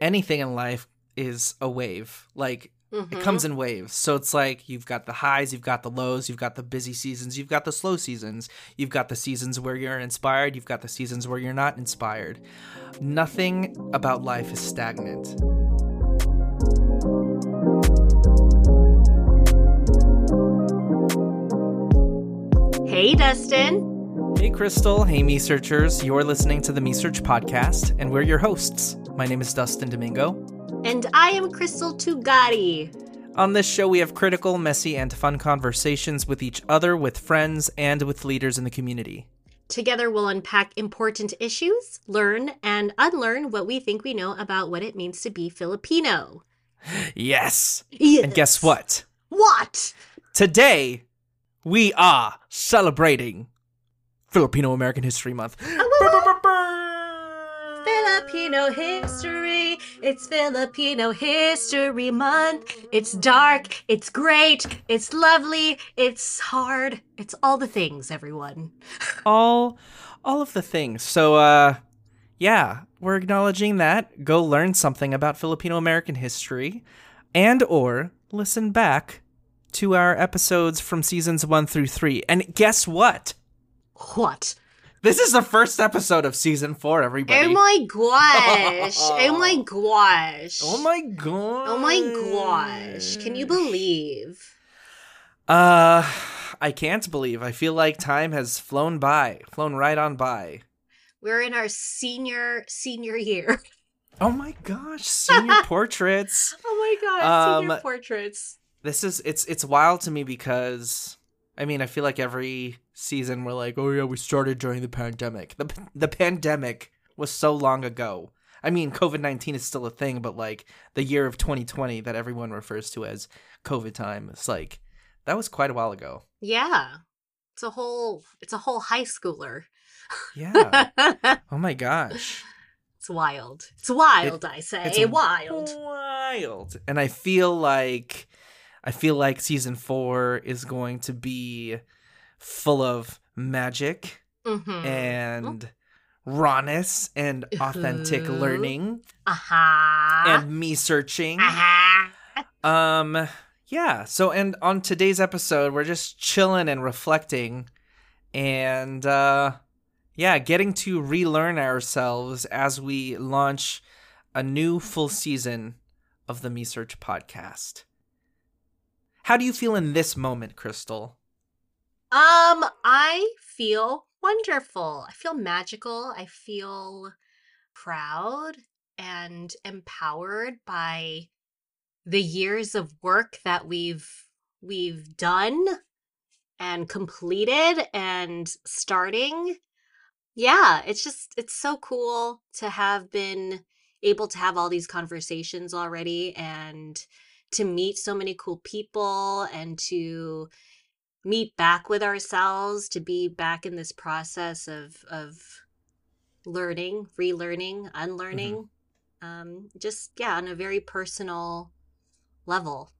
Anything in life is a wave. Like Mhm. it comes in waves. So it's like you've got the highs, you've got the lows, you've got the busy seasons, you've got the slow seasons, you've got the seasons where you're inspired, you've got the seasons where you're not inspired. Nothing about life is stagnant. Hey, Dustin. Hey, Krystle. Hey, MeSearchers. You're listening to the MeSearch podcast, and we're your hosts. My name is Dustin Domingo. And I am Krystle Tugadi. On this show, we have critical, messy, and fun conversations with each other, with friends, and with leaders in the community. Together, we'll unpack important issues, learn and unlearn what we think we know about what it means to be Filipino. Yes! Yes. And guess what? What? Today, we are celebrating Filipino American History Month. Filipino history. It's Filipino History Month. It's dark. It's great. It's lovely. It's hard. It's all the things, everyone. all all of the things. So uh yeah, we're acknowledging that. Go learn something about Filipino American history and or listen back to our episodes from seasons 1 through 3. And guess what? What? This is the first episode of season 4, everybody. Oh my gosh. oh my gosh. Oh my gosh. Oh my gosh. Can you believe? Uh I can't believe. I feel like time has flown by, flown right on by. We're in our senior senior year. Oh my gosh, senior portraits. Oh my gosh, senior Um, portraits. this is it's it's wild to me because I mean I feel like every season we're like oh yeah we started during the pandemic the the pandemic was so long ago I mean COVID nineteen is still a thing but like the year of 2020 that everyone refers to as COVID time it's like that was quite a while ago Yeah. It's a whole it's a whole high schooler. yeah oh my gosh it's wild. It's wild, I say. it's wild. wild and I feel like I feel like season four is going to be full of magic Mhm. and rawness and authentic Mhm. learning uh-huh. and me searching. uh-huh. Um yeah, so and on today's episode we're just chilling and reflecting and uh yeah, getting to relearn ourselves as we launch a new full season of the MeSearch podcast. How do you feel in this moment, Krystle? Um, I feel wonderful. I feel magical. I feel proud and empowered by the years of work that we've we've done and completed and starting. Yeah, it's just it's so cool to have been able to have all these conversations already and to meet so many cool people and to meet back with ourselves to be back in this process of of learning relearning unlearning um just yeah on a very personal level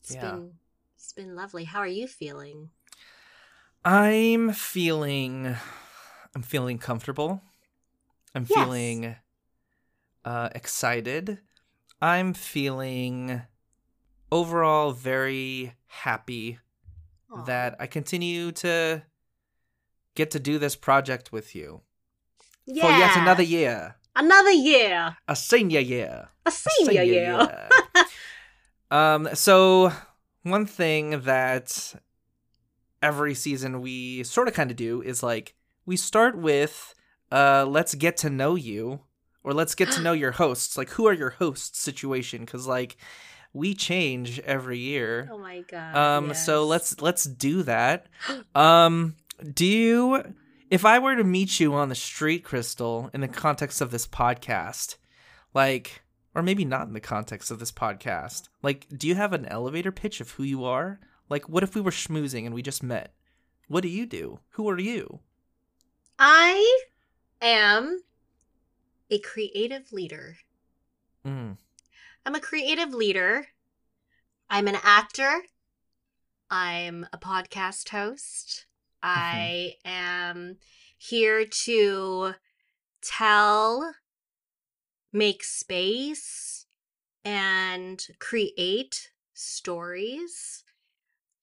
It's Yeah. been it's been lovely how are you feeling I'm feeling I'm feeling comfortable. I'm Yes. feeling uh excited. I'm feeling overall very happy Aw. that I continue to get to do this project with you yeah for yet another year, another year a senior year. a A senior year year. um so one thing that every season we sort of kind of do is like we start with uh let's get to know you or let's get to know your hosts like who are your hosts situation cuz like we change every year. Oh my god um so let's let's do that. Um do you if i were to meet you on the street krystle in the context of this podcast like or maybe not in the context of this podcast like do you have an elevator pitch of who you are? Like what if we were schmoozing and we just met? What do you do? Who are you? I am a creative leader. Mm. I'm a creative leader. I'm an actor. I'm a podcast host. I am here to tell, make space, and create stories.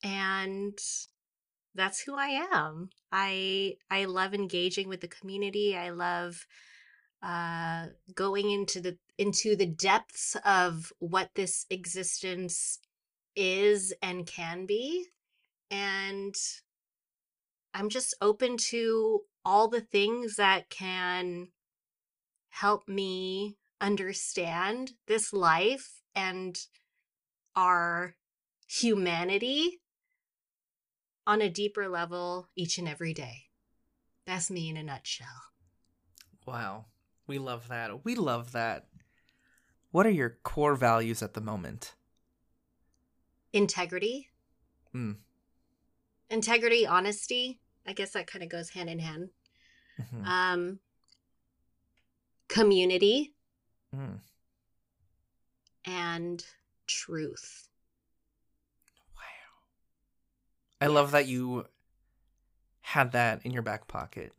And that's who I am. I I love engaging with the community. I love uh going into the into the depths of what this existence is and can be and i'm just open to all the things that can help me understand this life and our humanity on a deeper level each and every day that's me in a nutshell Wow. We love that. We love that. What are your core values at the moment? integrity Mm. integrity honesty i guess that kind of goes hand in hand Mhm. um community Mm. and truth Wow. I love that you had that in your back pocket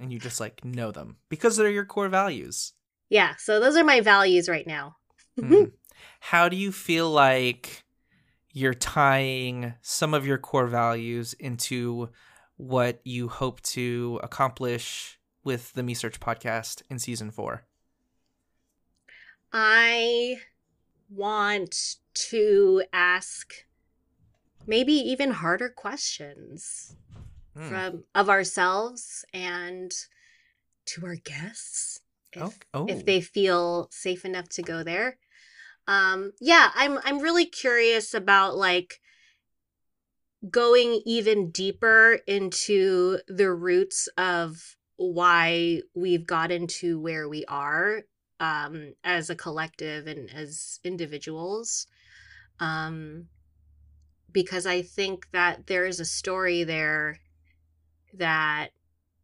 and you just like know them because they're your core values. Yeah so those are my values right now Hmm. How do you feel like you're tying some of your core values into what you hope to accomplish with the MeSearch podcast in season four? i want to ask maybe even harder questions Hmm. from of ourselves and to our guests if, Oh, oh. if they feel safe enough to go there um yeah i'm i'm really curious about like going even deeper into the roots of why we've gotten to where we are um as a collective and as individuals um because i think that there is a story there that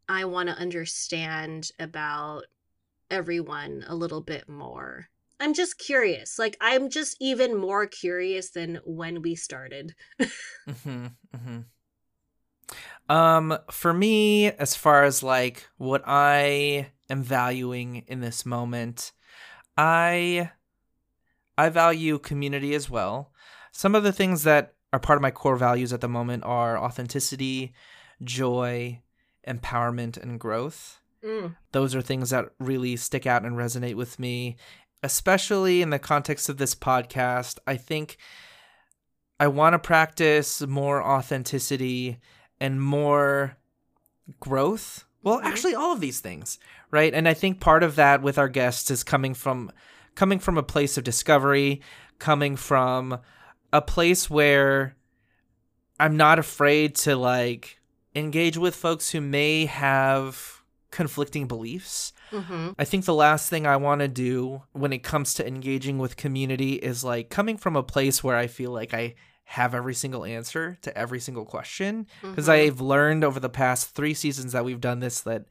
i want to understand about everyone a little bit more i'm just curious like i'm just even more curious than when we started hmm hmm Um, for me, as far as like what I am valuing in this moment, I I value community as well. Some of the things that are part of my core values at the moment are authenticity, joy, empowerment, and growth. Mm, Those are things that really stick out and resonate with me, especially in the context of this podcast. I think I want to practice more authenticity and more growth. Well, Mhm. actually all of these things, right? And I think part of that with our guests is coming from coming from a place of discovery, coming from a place where I'm not afraid to like engage with folks who may have conflicting beliefs. hmm I think the last thing I want to do when it comes to engaging with community is like coming from a place where I feel like I have every single answer to every single question because Mhm. I've learned over the past 3 seasons that we've done this that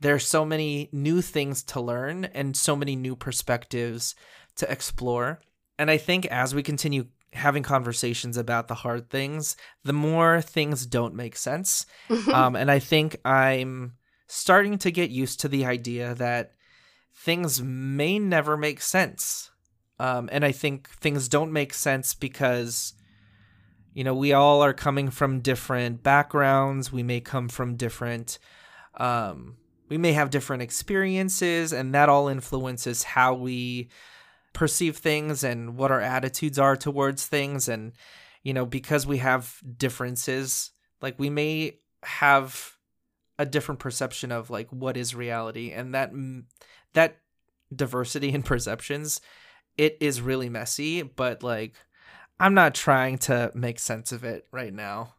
there are so many new things to learn and so many new perspectives to explore. And I think as we continue having conversations about the hard things, the more things don't make sense um, and I think I'm starting to get used to the idea that things may never make sense. Um, and I think things don't make sense because, you know, we all are coming from different backgrounds. We may come from different, um, we may have different experiences, and that all influences how we perceive things and what our attitudes are towards things. And, you know, because we have differences, like we may have a different perception of like what is reality and that that diversity in perceptions it is really messy but like i'm not trying to make sense of it right now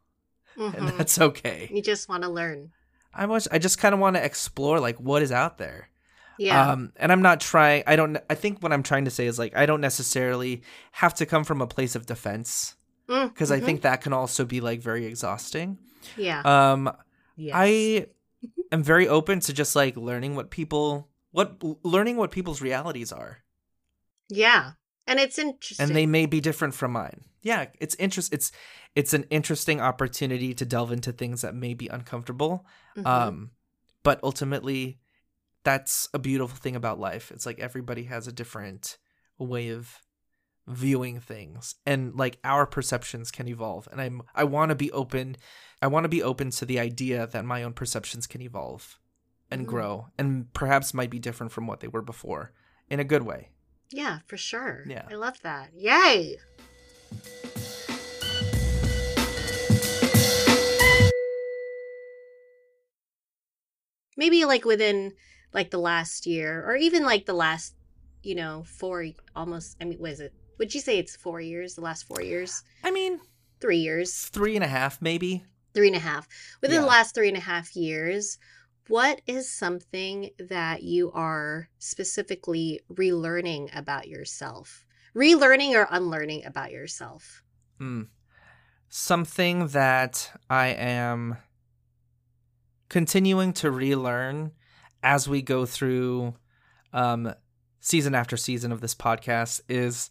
and Mhm. that's okay. You just want to learn. I was i just kind of want to explore like what is out there. Yeah. Um and i'm not trying i don't i think what i'm trying to say is like i don't necessarily have to come from a place of defense Mm, because i think that can also be like very exhausting. Yeah. Um yes. I am very open to just like learning what people what learning what people's realities are. yeah And it's interesting. and they may be different from mine. Yeah, it's interest. It's it's an interesting opportunity to delve into things that may be uncomfortable. Mhm. Um, but ultimately, that's a beautiful thing about life. It's like everybody has a different way of viewing things, and like our perceptions can evolve. And I'm I want to be open. I want to be open to the idea that my own perceptions can evolve and Mm. grow, and perhaps might be different from what they were before in a good way. yeah, for sure. Yeah. I love that. Yay. Maybe like within like the last year or even like the last, you know, four almost I mean, was it? Would you say it's four years, the last four years? I mean, Three years. three and a half, maybe. three and a half within Yeah. the last three and a half years what is something that you are specifically relearning about yourself relearning or unlearning about yourself Mm. Something that I am continuing to relearn as we go through um, season after season of this podcast is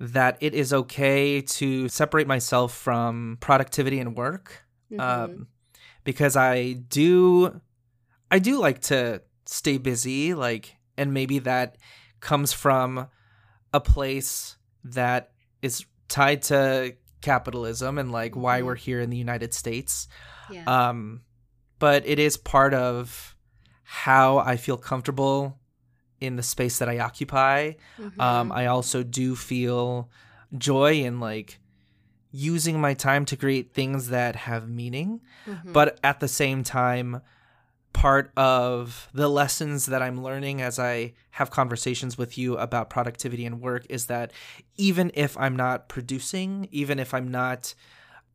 that it is okay to separate myself from productivity and work Mhm. um, because I do I do like to stay busy like and maybe that comes from a place that is tied to capitalism and like why Mhm. we're here in the United States yeah um but it is part of how I feel comfortable in the space that I occupy um, Mhm. I also do feel joy in like using my time to create things that have meaning, Mhm. but at the same time, part of the lessons that I'm learning as I have conversations with you about productivity and work is that even if I'm not producing, even if I'm not,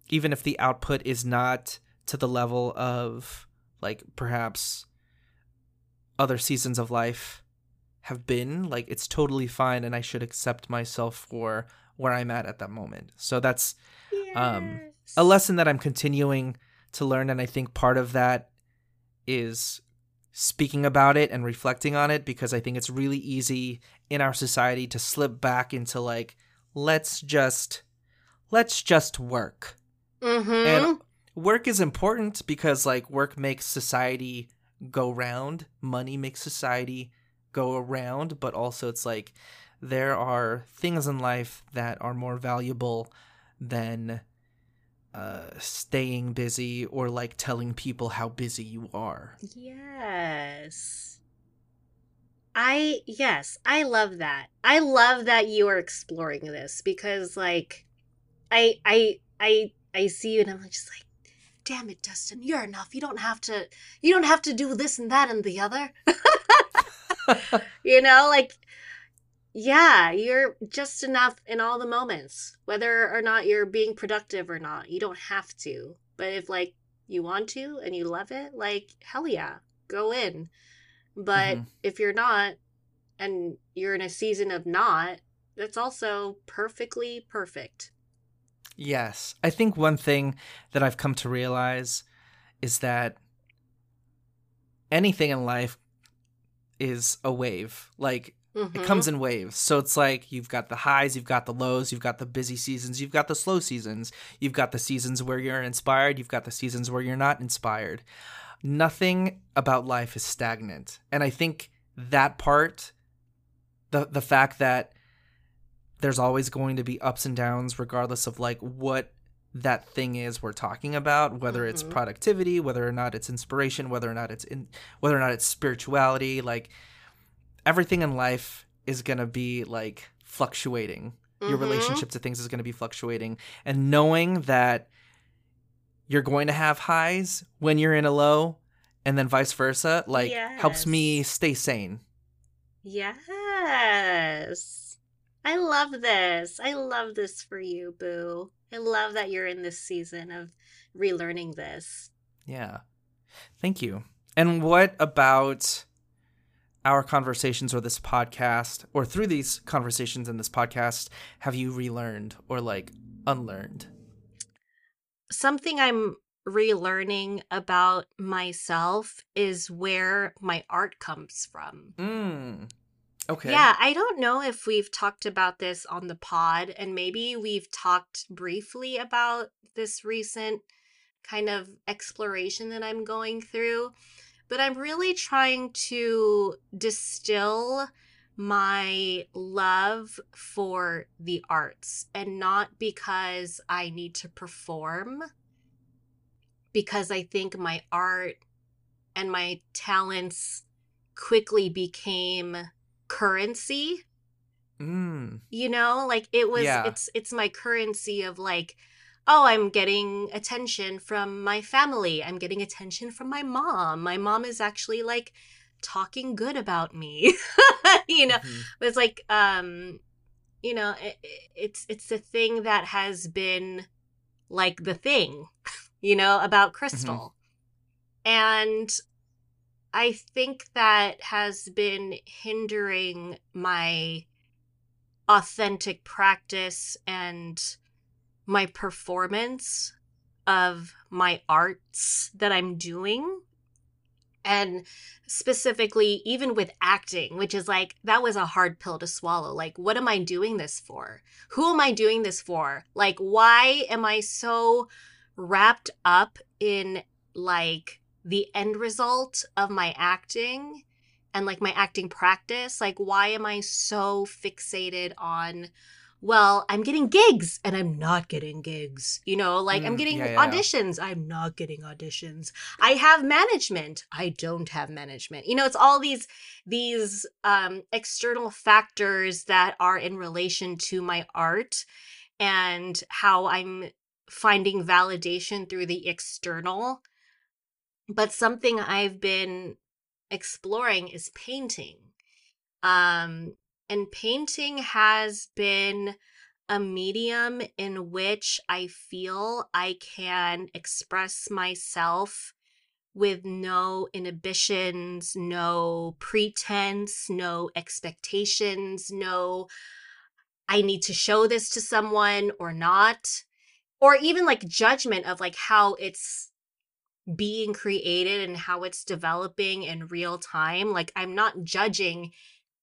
even if the output is not to the level of like perhaps other seasons of life have been like it's totally fine and i should accept myself for where i'm at at that moment. So that's um, a lesson that i'm continuing to learn and i think part of that is speaking about it and reflecting on it because i think it's really easy in our society to slip back into like let's just let's just work. Mhm. and work is important because like work makes society go round money makes society go around but also it's like there are things in life that are more valuable than uh staying busy or like telling people how busy you are Yes. I yes, I love that. I love that you are exploring this because like I I I I see you and I'm just like damn it Dustin, you're enough. You don't have to you don't have to do this and that and the other. you know, like yeah, you're just enough in all the moments, whether or not you're being productive or not. You don't have to. But if like you want to and you love it, like hell yeah, go in. But Mhm. if you're not and you're in a season of not, that's also perfectly perfect. Yes. I think one thing that I've come to realize is that anything in life is a wave. Like Mm-hmm. it comes in waves. So it's like you've got the highs, you've got the lows, you've got the busy seasons, you've got the slow seasons, you've got the seasons where you're inspired, you've got the seasons where you're not inspired. Nothing about life is stagnant. And I think that part the the fact that there's always going to be ups and downs regardless of like what that thing is we're talking about whether it's Mhm. productivity whether or not it's inspiration whether or not it's in whether or not it's spirituality like everything in life is going to be like fluctuating your Mhm. relationship to things is going to be fluctuating and knowing that you're going to have highs when you're in a low and then vice versa like helps me stay sane Yes. I love this. I love this for you, Boo. I love that you're in this season of relearning this. Yeah. Thank you. And what about our conversations or this podcast, or through these conversations in this podcast, have you relearned or like unlearned? Something I'm relearning about myself is where my art comes from. Mm. Okay. Yeah, I don't know if we've talked about this on the pod, and maybe we've talked briefly about this recent kind of exploration that I'm going through, but I'm really trying to distill my love for the arts and not because I need to perform, because I think my art and my talents quickly became currency Mm. you know like it was Yeah. it's it's my currency of like oh i'm getting attention from my family i'm getting attention from my mom my mom is actually like talking good about me you know Mhm. it's like um you know it, it's it's the thing that has been like the thing you know about krystle and i think that has been hindering my authentic practice and my performance of my arts that i'm doing. And specifically even with acting which is like that was a hard pill to swallow. Like what am i doing this for? Who am i doing this for? Like why am i so wrapped up in like the end result of my acting and like my acting practice like why am i so fixated on well i'm getting gigs and i'm not getting gigs you know? Like i'm Mm, getting yeah, yeah, yeah. auditions i'm not getting auditions. I have management i don't have management. You know it's all these these um external factors that are in relation to my art and how i'm finding validation through the external but something i've been exploring is painting um and painting has been a medium in which i feel i can express myself with no inhibitions no pretense no expectations no i need to show this to someone or not or even like judgment of like how it's being created and how it's developing in real time. Like, I'm not judging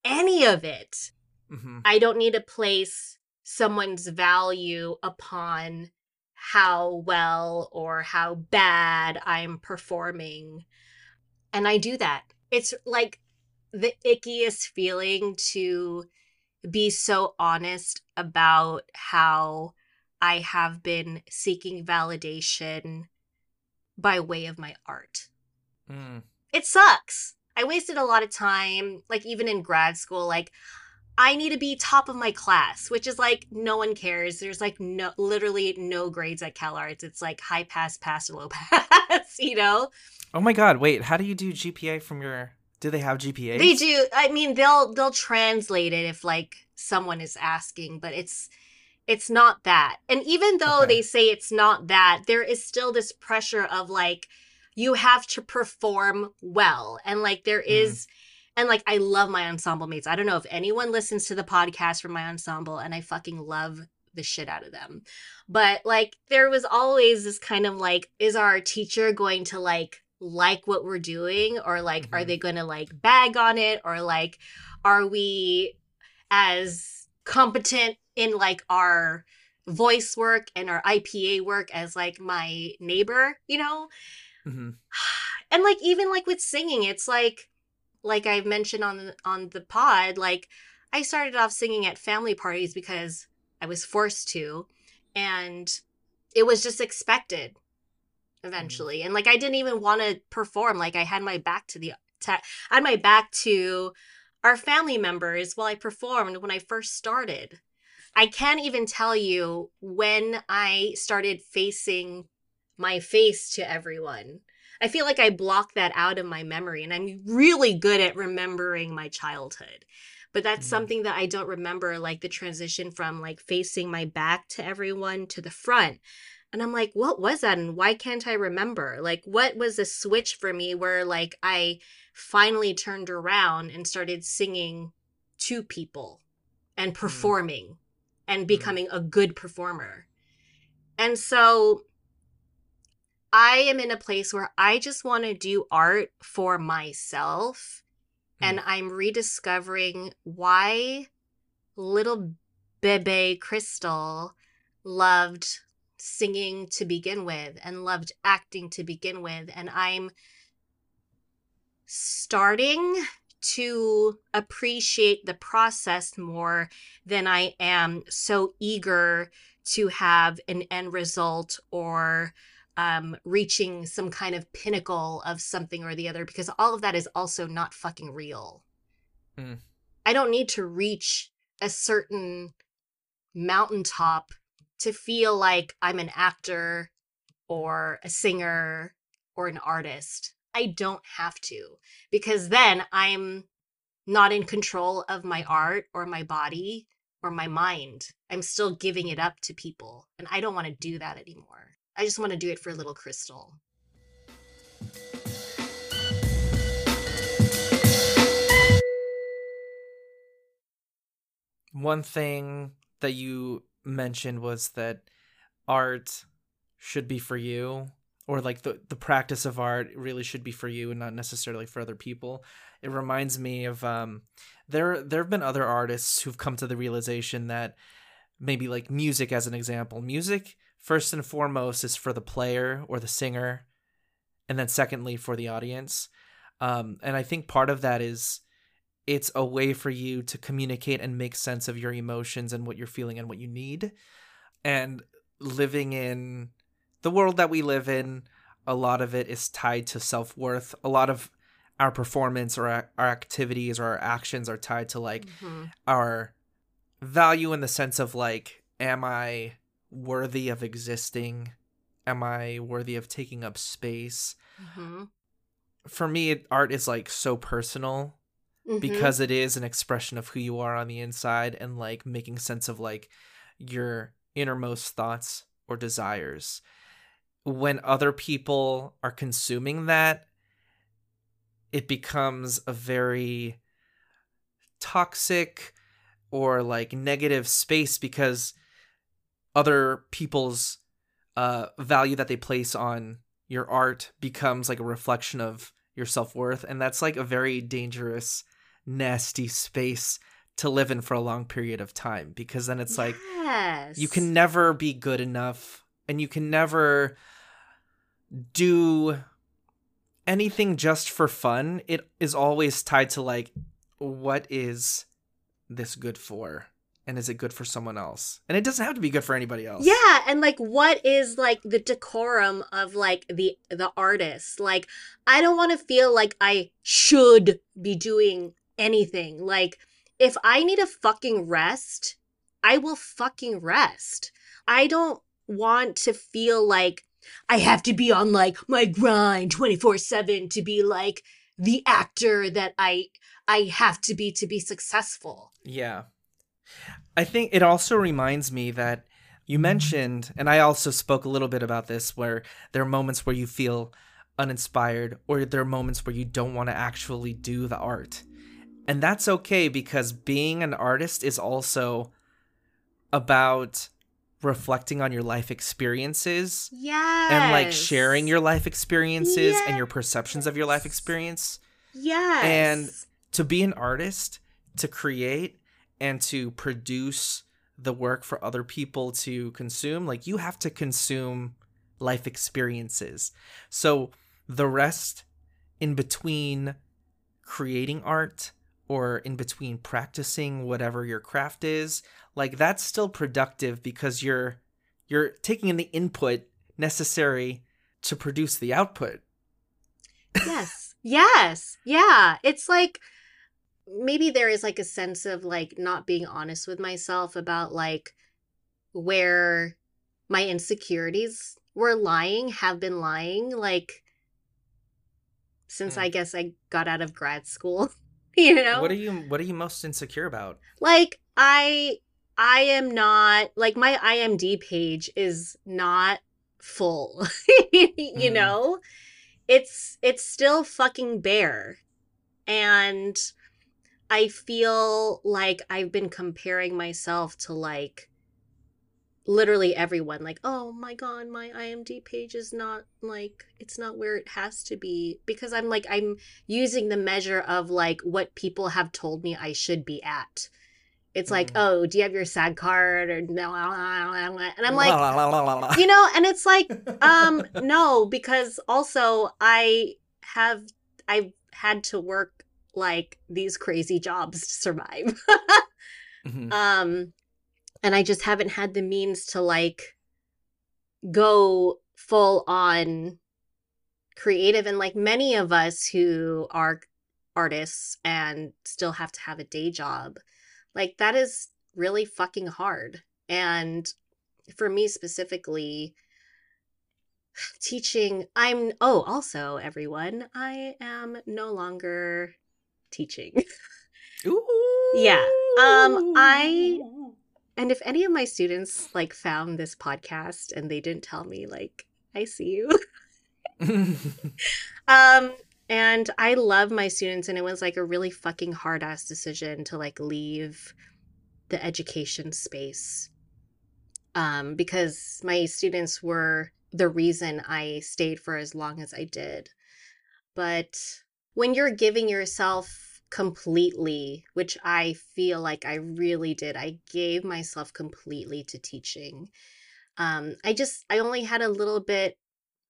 any of it. Mhm. I don't need to place someone's value upon how well or how bad I'm performing. And I do that. It's like the ickiest feeling to be so honest about how I have been seeking validation by way of my art. Mm. It sucks. I wasted a lot of time, like even in grad school, like I need to be top of my class, which is like no one cares. There's like no literally no grades at CalArts. It's like high pass, pass, low pass, you know? Oh my god, wait, how do you do GPA from your do they have GPAs? They do. I mean, they'll they'll translate it if like someone is asking, but it's it's not that. And even though Okay. they say it's not that, there is still this pressure of like you have to perform well. And like there is and like I love my ensemble mates. I don't know if anyone listens to the podcast from my ensemble and I fucking love the shit out of them. But like there was always this kind of like is our teacher going to like like what we're doing or like are Mhm. they going to like bag on it or like are we as competent in like our voice work and our IPA work as like my neighbor, you know? Mhm. And like even like with singing, it's like like I've mentioned on the, on the pod, like I started off singing at family parties because I was forced to and it was just expected eventually. And like I didn't even want to perform, like I had my back to the to, I had my back to our family members while I performed when I first started. I can't even tell you when I started facing my face to everyone. I feel like I blocked that out of my memory and I'm really good at remembering my childhood. But that's Mhm. something that I don't remember like the transition from like facing my back to everyone to the front. And I'm like, what was that and why can't I remember? Like what was the switch for me where like I finally turned around and started singing to people and performing and mm-hmm. becoming a good performer. And so I am in a place where I just want to do art for myself and mm. I'm rediscovering why little Bebe Krystle loved singing to begin with and loved acting to begin with. And I'm starting to appreciate the process more than I am so eager to have an end result or um, reaching some kind of pinnacle of something or the other, because all of that is also not fucking real. Mm. I don't need to reach a certain mountaintop to feel like I'm an actor or a singer or an artist. I don't have to because then I'm not in control of my art or my body or my mind. I'm still giving it up to people. And I don't want to do that anymore. I just want to do it for a Little Krystle. One thing that you mentioned was that art should be for you or like the the practice of art really should be for you and not necessarily for other people. It reminds me of um there there have been other artists who've come to the realization that maybe like music as an example. Music first and foremost is for the player or the singer and then secondly for the audience. Um and I think part of that is it's a way for you to communicate and make sense of your emotions and what you're feeling and what you need. And living in the world that we live in, a lot of it is tied to self worth. A lot of our performance or our, our activities or our actions are tied to like Mm-hmm. our value in the sense of like, am I worthy of existing? Am I worthy of taking up space? Mm-hmm. For me, art is like so personal Mm-hmm. because it is an expression of who you are on the inside and like making sense of like your innermost thoughts or desires when other people are consuming that it becomes a very toxic or like negative space because other people's uh value that they place on your art becomes like a reflection of your self-worth and that's like a very dangerous nasty space to live in for a long period of time because then it's like you can never be good enough and you can never do anything just for fun it is always tied to like what is this good for and is it good for someone else and it doesn't have to be good for anybody else Yeah, and like what is like the decorum of like the the artist? Like I don't want to feel like I should be doing anything. Like if I need a fucking rest, I will fucking rest. I don't want to feel like I have to be on like my grind 24/7 to be like the actor that I I have to be to be successful. Yeah. I think it also reminds me that you mentioned, and I also spoke a little bit about this, where there are moments where you feel uninspired, or there are moments where you don't want to actually do the art. And that's okay because being an artist is also about reflecting on your life experiences Yes. and like sharing your life experiences and your perceptions of your life experience Yes. And to be an artist, to create and to produce the work for other people to consume, like you have to consume life experiences. So the rest in between creating art or in between practicing whatever your craft is, like that's still productive because you're you're taking in the input necessary to produce the output. yes. Yes. Yeah. It's like maybe there is like a sense of like not being honest with myself about like where my insecurities were lying, have been lying, like since Hmm. I guess I got out of grad school. You know? What are you what are you most insecure about? like i i am not like my imd page is not full you Mhm. know it's it's still fucking bare and i feel like i've been comparing myself to like literally everyone like oh my god my imd page is not like it's not where it has to be because i'm like i'm using the measure of like what people have told me i should be at it's like Mm. oh do you have your SAG card or no and i'm like you know and it's like um no because also i have i've had to work like these crazy jobs to survive Mhm. um and i just haven't had the means to like go full on creative and like many of us who are artists and still have to have a day job like that is really fucking hard and for me specifically teaching i'm oh also everyone i am no longer teaching Ooh. Yeah. Um, I- And if any of my students like found this podcast and they didn't tell me, like, I see you. um, and I love my students, and it was like a really fucking hard ass decision to like leave the education space. Um, because my students were the reason I stayed for as long as I did. But when you're giving yourself completely, which I feel like I really did, I gave myself completely to teaching. Um, I just, I only had a little bit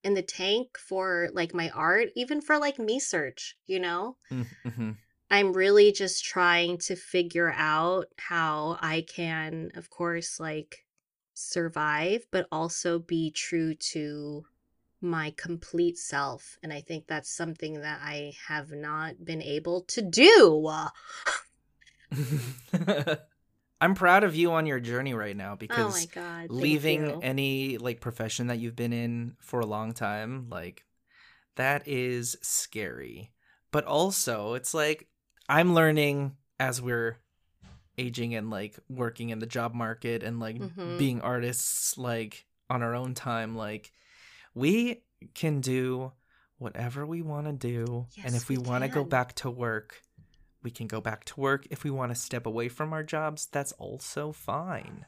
in the tank for like my art, even for like me search, you know? Mhm. I'm really just trying to figure out how I can, of course, like survive, but also be true to my complete self. And I think that's something that I have not been able to do. I'm proud of you on your journey right now Oh because God. leaving any like profession that you've been in for a long time, like that is scary. But also, it's like I'm learning as we're aging and like working in the job market and like Mhm. being artists like on our own time like we can do whatever we want to do and if we, we want to go back to work we can go back to work. If we want to step away from our jobs that's also fine.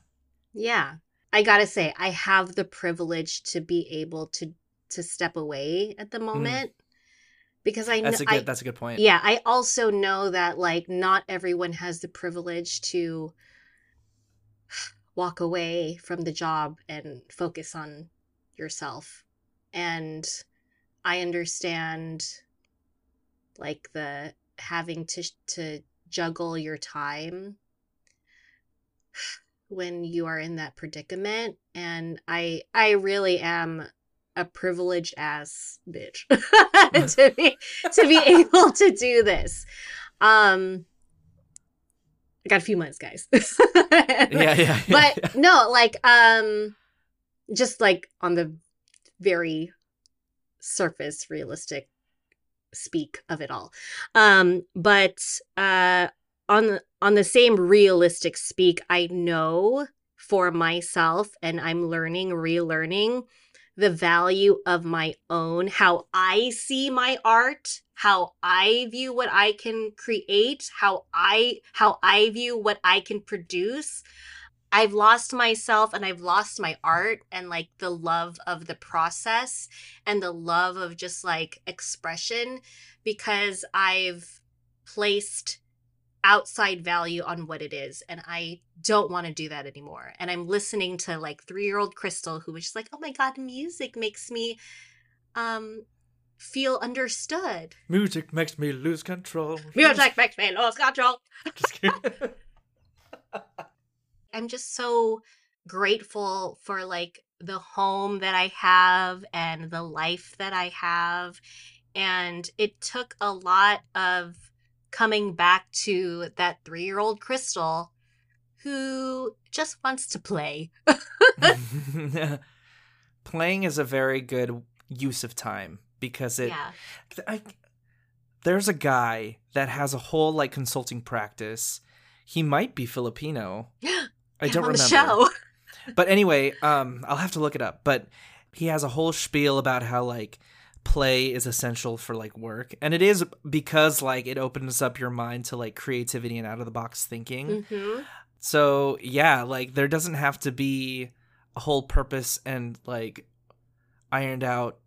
Yeah. I gotta say, I have the privilege to be able to to step away at the moment because I know Mm. that's a good I, that's a good point. Yeah i also know that like not everyone has the privilege to walk away from the job and focus on yourself and i understand like the having to to juggle your time when you are in that predicament and i i really am a privileged ass bitch to be to be able to do this. Um I got a few months, guys. yeah yeah, yeah but no, like um just like on the very surface realistic speak of it all. Um but uh on the on the same realistic speak, I know for myself and I'm learning, relearning the value of my own, how I see my art, how I view what I can create, how I how I view what I can produce. I've lost myself and I've lost my art and like the love of the process and the love of just like expression because I've placed outside value on what it is and i don't want to do that anymore. And i'm listening to like three-year-old krystle who was just like oh my god music makes me um feel understood. Music makes me lose control. Music makes me lose control. Just kidding. i'm just so grateful for like the home that i have and the life that i have and it took a lot of coming back to that three-year-old krystle who just wants to play. Playing is a very good use of time because it yeah. I, there's a guy that has a whole like consulting practice. He might be filipino i don't on remember. show. But anyway um i'll have to look it up. But he has a whole spiel about how like play is essential for like work. And it is because like it opens up your mind to like creativity and out of the box thinking. Hmm so yeah, like there doesn't have to be a whole purpose and like ironed out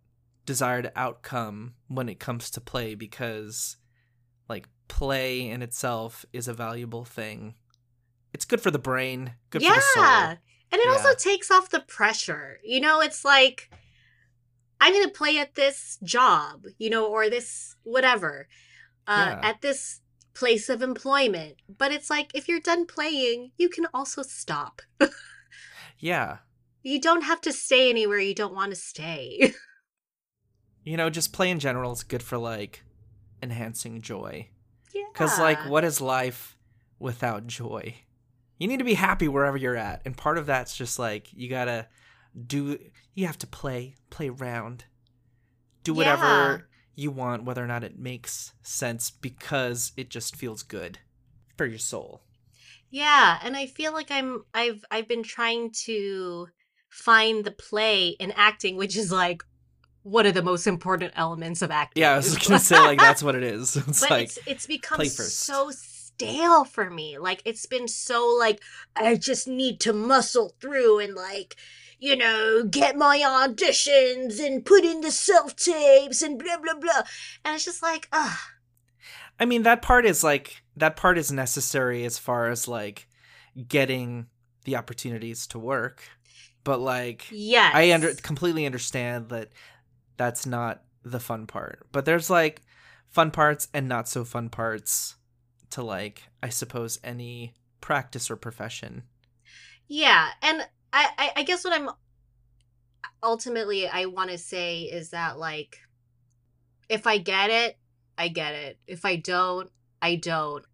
desired outcome when it comes to play because like play in itself is a valuable thing. It's good for the brain, good yeah. for the soul. And it also takes off the pressure. You know, it's like I'm going to play at this job, you know, or this whatever, uh, Yeah. at this place of employment. But it's like if you're done playing, you can also stop. Yeah. You don't have to stay anywhere you don't want to stay. You know, just play in general is good for like enhancing joy. yeah. Cuz like what is life without joy? You need to be happy wherever you're at. And part of that's just like you got to do you have to play, play around. Do whatever Yeah. you want whether or not it makes sense because it just feels good for your soul. Yeah, and I feel like I'm I've I've been trying to find the play in acting, which is like one of the most important elements of acting. Yeah, I was to say like that's what it is. It's but like it's it's become so stale for me. Like it's been so like I just need to muscle through and like you know get my auditions and put in the self tapes and blah blah blah. And it's just like ugh. I mean, that part is like that part is necessary as far as like getting the opportunities to work. But like Yes. I under completely understand that that's not the fun part. But there's like fun parts and not so fun parts to like I suppose any practice or profession. Yeah, and I, I, I guess what I'm ultimately I want to say is that like, if I get it, I get it. If I don't, I don't.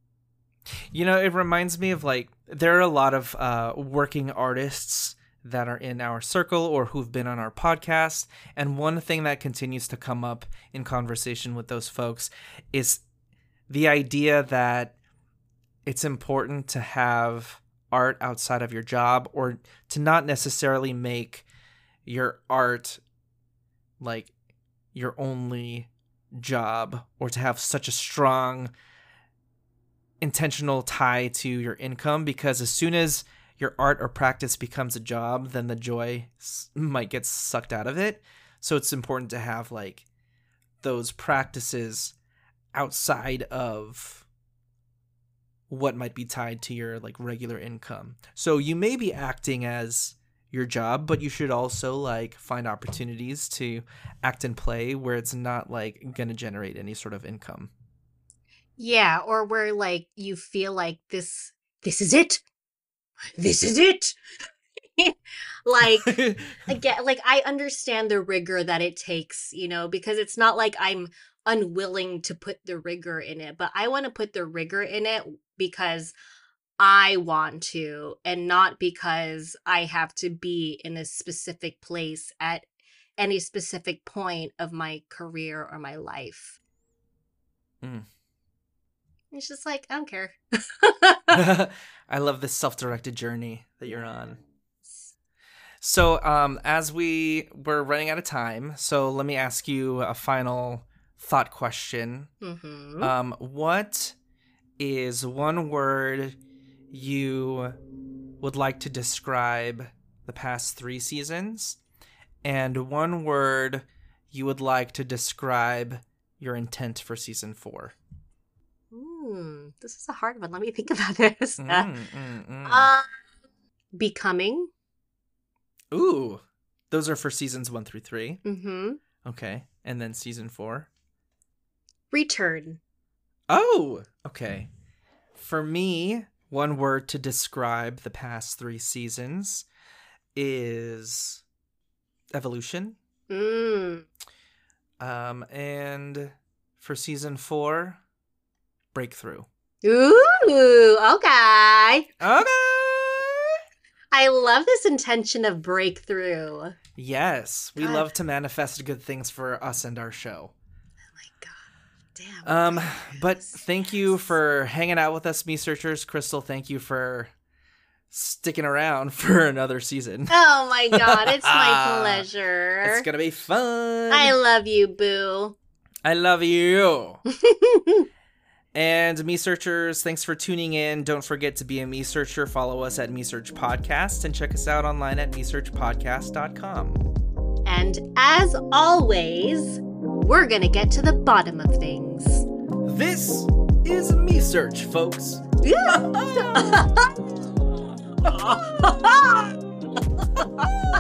You know, it reminds me of like there are a lot of uh, working artists that are in our circle or who've been on our podcast, and one thing that continues to come up in conversation with those folks is the idea that it's important to have art outside of your job or to not necessarily make your art like your only job or to have such a strong intentional tie to your income because as soon as your art or practice becomes a job then the joy might get sucked out of it. So it's important to have like those practices outside of what might be tied to your like regular income so you may be acting as your job but you should also like find opportunities to act and play where it's not like gonna generate any sort of income Yeah, or where like you feel like this, this is it. This is it. like again like i understand the rigor that it takes you know because it's not like i'm unwilling to put the rigor in it but i want to put the rigor in it because i want to and not because i have to be in a specific place at any specific point of my career or my life Mm. it's just like i don't care I love this self-directed journey that you're on. So, um, as we we're running out of time, so let me ask you a final thought question. hmm Um, what is one word you would like to describe the past three seasons, and one word you would like to describe your intent for season four? Hmm, this is a hard one let me think about this Mm, mm, mm. Uh, becoming. Ooh, those are for seasons one through three. Mm-hmm. Okay, and then season four. Return. Oh, okay. For me, one word to describe the past three seasons is evolution. Mm. Um, and for season four, breakthrough. Ooh, okay. Okay. I love this intention of breakthrough. Yes, we God. love to manifest good things for us and our show. Oh my god. Damn. Oh um, but thank you for hanging out with us, me searchers. Krystle, thank you for sticking around for another season. Oh my god, it's my pleasure. It's gonna be fun. I love you, Boo. I love you. and MeSearchers, thanks for tuning in. Don't forget to be a MeSearcher. Follow us at MeSearch podcast and check us out online at MeSearch podcast.com. And as always, we're gonna get to the bottom of things. This is MeSearch, folks. Yeah.